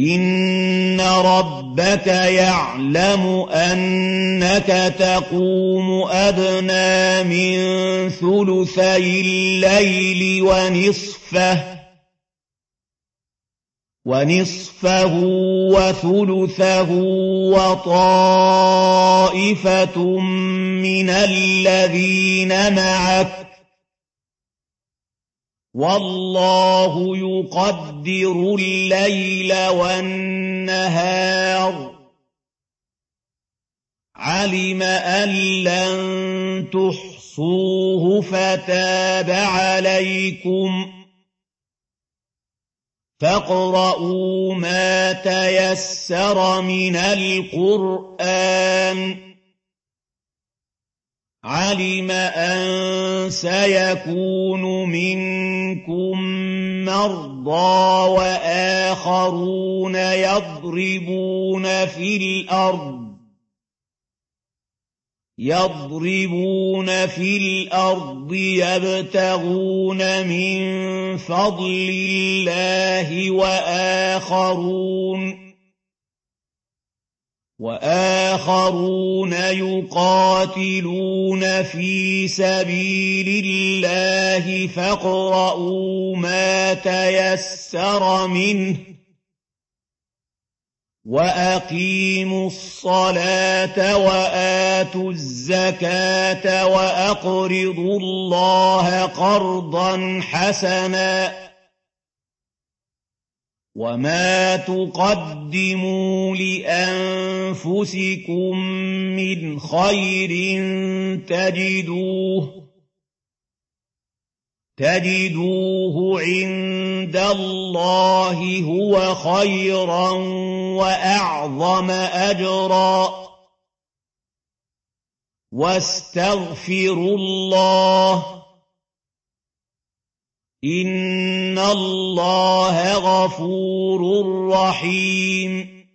إن ربك يعلم أنك تقوم أدنى من ثلثي الليل ونصفه ونصفه وثلثه وطائفة من الذين معك والله يقدر الليل والنهار. علم أن لن تحصوه فتاب عليكم. فاقرؤوا ما تيسر من القرآن. علم أن سيكون منكم مرضى وآخرون يضربون في الأرض يضربون في الأرض يبتغون من فضل الله وآخرون وآخرون يقاتلون في سبيل الله فاقرؤوا ما تيسر منه وأقيموا الصلاة وآتوا الزكاة وأقرضوا الله قرضا حسناً وما تقدموا لأنفسكم من خير تجدوه تجدوه عند الله هو خيرا وأعظم أجرا واستغفروا الله إن الله غفور رحيم.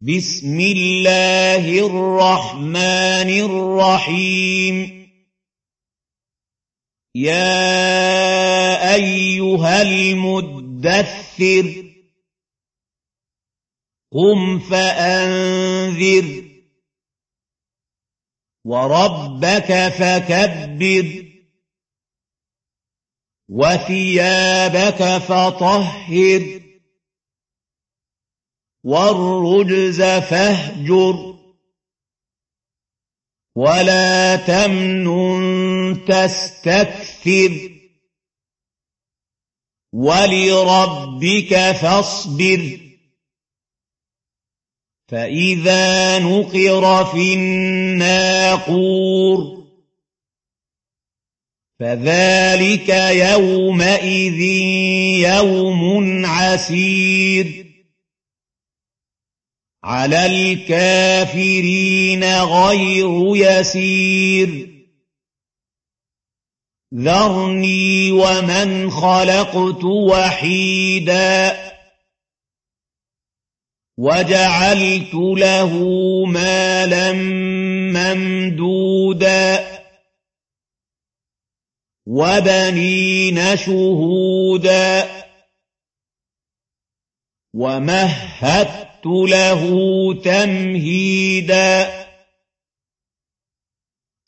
بسم الله الرحمن الرحيم. يا أيها المدثر قم فأنذر وربك فكبر. وثيابك فطهر والرجز فاهجر ولا تمنن تستكثر ولربك فاصبر. فإذا نقر في الناقور فذلك يومئذ يوم عسير. على الكافرين غير يسير. ذرني ومن خلقت وحيدا. وجعلت له مالا ممدودا. وبنين شهودا ومهدت له تمهيدا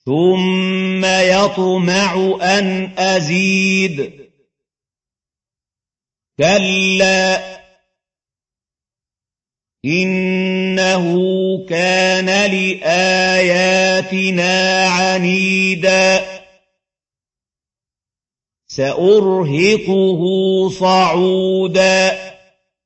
ثم يطمع أن أزيد كلا إنه كان لآياتنا عنيداً سأرهقه صعودا.